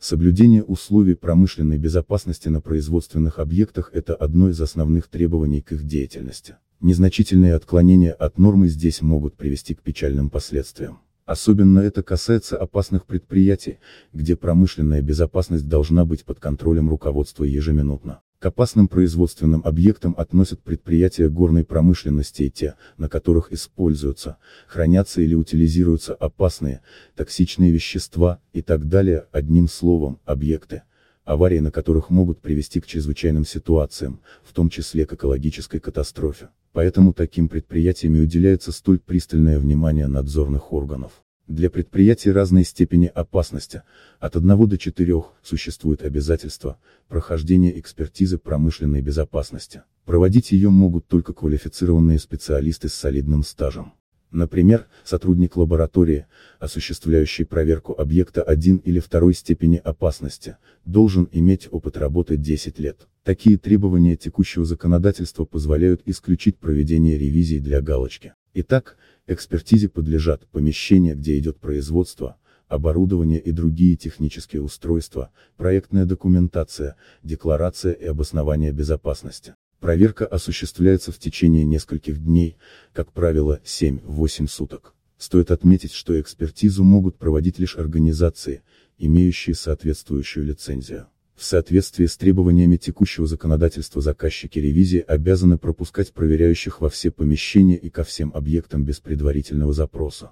Соблюдение условий промышленной безопасности на производственных объектах – это одно из основных требований к их деятельности. Незначительные отклонения от нормы здесь могут привести к печальным последствиям. Особенно это касается опасных предприятий, где промышленная безопасность должна быть под контролем руководства ежеминутно. К опасным производственным объектам относят предприятия горной промышленности и те, на которых используются, хранятся или утилизируются опасные, токсичные вещества и так далее, одним словом, объекты, аварии на которых могут привести к чрезвычайным ситуациям, в том числе к экологической катастрофе. Поэтому таким предприятиям уделяется столь пристальное внимание надзорных органов. Для предприятий разной степени опасности, от 1 до 4, существует обязательство, прохождения экспертизы промышленной безопасности. Проводить ее могут только квалифицированные специалисты с солидным стажем. Например, сотрудник лаборатории, осуществляющий проверку объекта 1 или 2 степени опасности, должен иметь опыт работы 10 лет. Такие требования текущего законодательства позволяют исключить проведение ревизий для галочки. Итак, Экспертизе подлежат помещения, где идет производство, оборудование и другие технические устройства, проектная документация, декларация и обоснование безопасности. Проверка осуществляется в течение нескольких дней, как правило, 7-8 суток. Стоит отметить, что экспертизу могут проводить лишь организации, имеющие соответствующую лицензию. В соответствии с требованиями текущего законодательства заказчики ревизии обязаны пропускать проверяющих во все помещения и ко всем объектам без предварительного запроса.